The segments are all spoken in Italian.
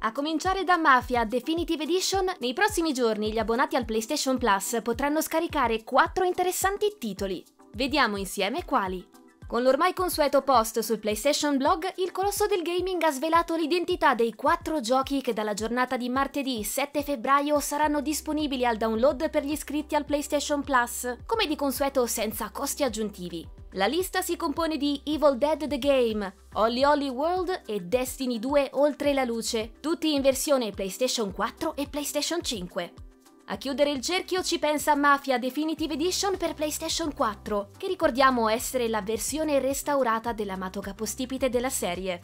A cominciare da Mafia Definitive Edition, nei prossimi giorni gli abbonati al PlayStation Plus potranno scaricare 4 interessanti titoli. Vediamo insieme quali. Con l'ormai consueto post sul PlayStation Blog, il colosso del gaming ha svelato l'identità dei quattro giochi che dalla giornata di martedì 7 febbraio saranno disponibili al download per gli iscritti al PlayStation Plus, come di consueto senza costi aggiuntivi. La lista si compone di Evil Dead The Game, Holly Holly World e Destiny 2 Oltre la Luce, tutti in versione PlayStation 4 e PlayStation 5. A chiudere il cerchio ci pensa Mafia Definitive Edition per PlayStation 4, che ricordiamo essere la versione restaurata dell'amato capostipite della serie.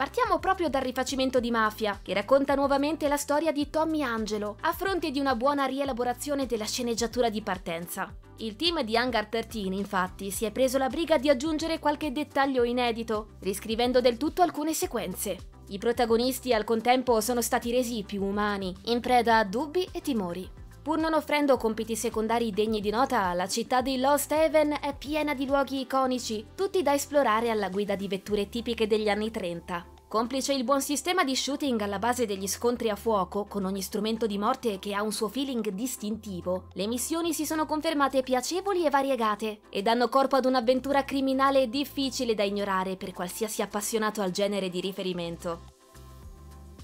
Partiamo proprio dal rifacimento di Mafia, che racconta nuovamente la storia di Tommy Angelo, a fronte di una buona rielaborazione della sceneggiatura di partenza. Il team di Hangar 13, infatti, si è preso la briga di aggiungere qualche dettaglio inedito, riscrivendo del tutto alcune sequenze. I protagonisti al contempo sono stati resi più umani, in preda a dubbi e timori. Pur non offrendo compiti secondari degni di nota, la città di Lost Haven è piena di luoghi iconici, tutti da esplorare alla guida di vetture tipiche degli anni 30. Complice il buon sistema di shooting alla base degli scontri a fuoco, con ogni strumento di morte che ha un suo feeling distintivo, le missioni si sono confermate piacevoli e variegate e danno corpo ad un'avventura criminale difficile da ignorare per qualsiasi appassionato al genere di riferimento.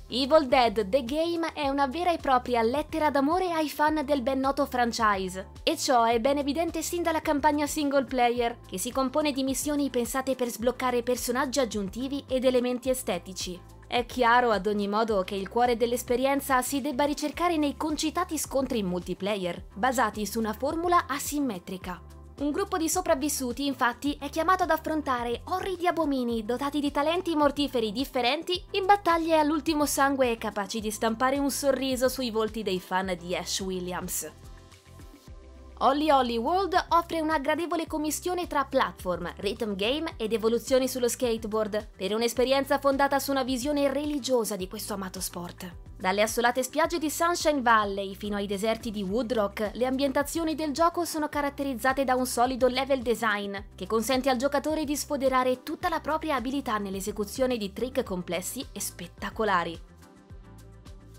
Evil Dead The Game è una vera e propria lettera d'amore ai fan del ben noto franchise, e ciò è ben evidente sin dalla campagna single player, che si compone di missioni pensate per sbloccare personaggi aggiuntivi ed elementi estetici. È chiaro ad ogni modo che il cuore dell'esperienza si debba ricercare nei concitati scontri in multiplayer, basati su una formula asimmetrica. Un gruppo di sopravvissuti, infatti, è chiamato ad affrontare orridi abomini dotati di talenti mortiferi differenti in battaglie all'ultimo sangue capaci di stampare un sorriso sui volti dei fan di Ash Williams. Holly Holly World offre una gradevole commissione tra platform, rhythm game ed evoluzioni sullo skateboard, per un'esperienza fondata su una visione religiosa di questo amato sport. Dalle assolate spiagge di Sunshine Valley fino ai deserti di Woodrock, le ambientazioni del gioco sono caratterizzate da un solido level design, che consente al giocatore di sfoderare tutta la propria abilità nell'esecuzione di trick complessi e spettacolari.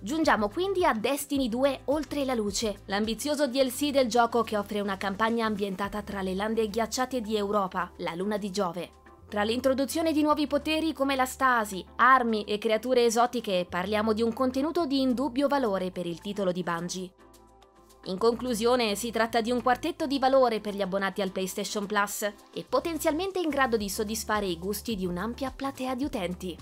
Giungiamo quindi a Destiny 2 Oltre la Luce, l'ambizioso DLC del gioco che offre una campagna ambientata tra le lande ghiacciate di Europa, la luna di Giove. Tra l'introduzione di nuovi poteri come la stasi, armi e creature esotiche parliamo di un contenuto di indubbio valore per il titolo di Bungie. In conclusione, si tratta di un quartetto di valore per gli abbonati al PlayStation Plus e potenzialmente in grado di soddisfare i gusti di un'ampia platea di utenti.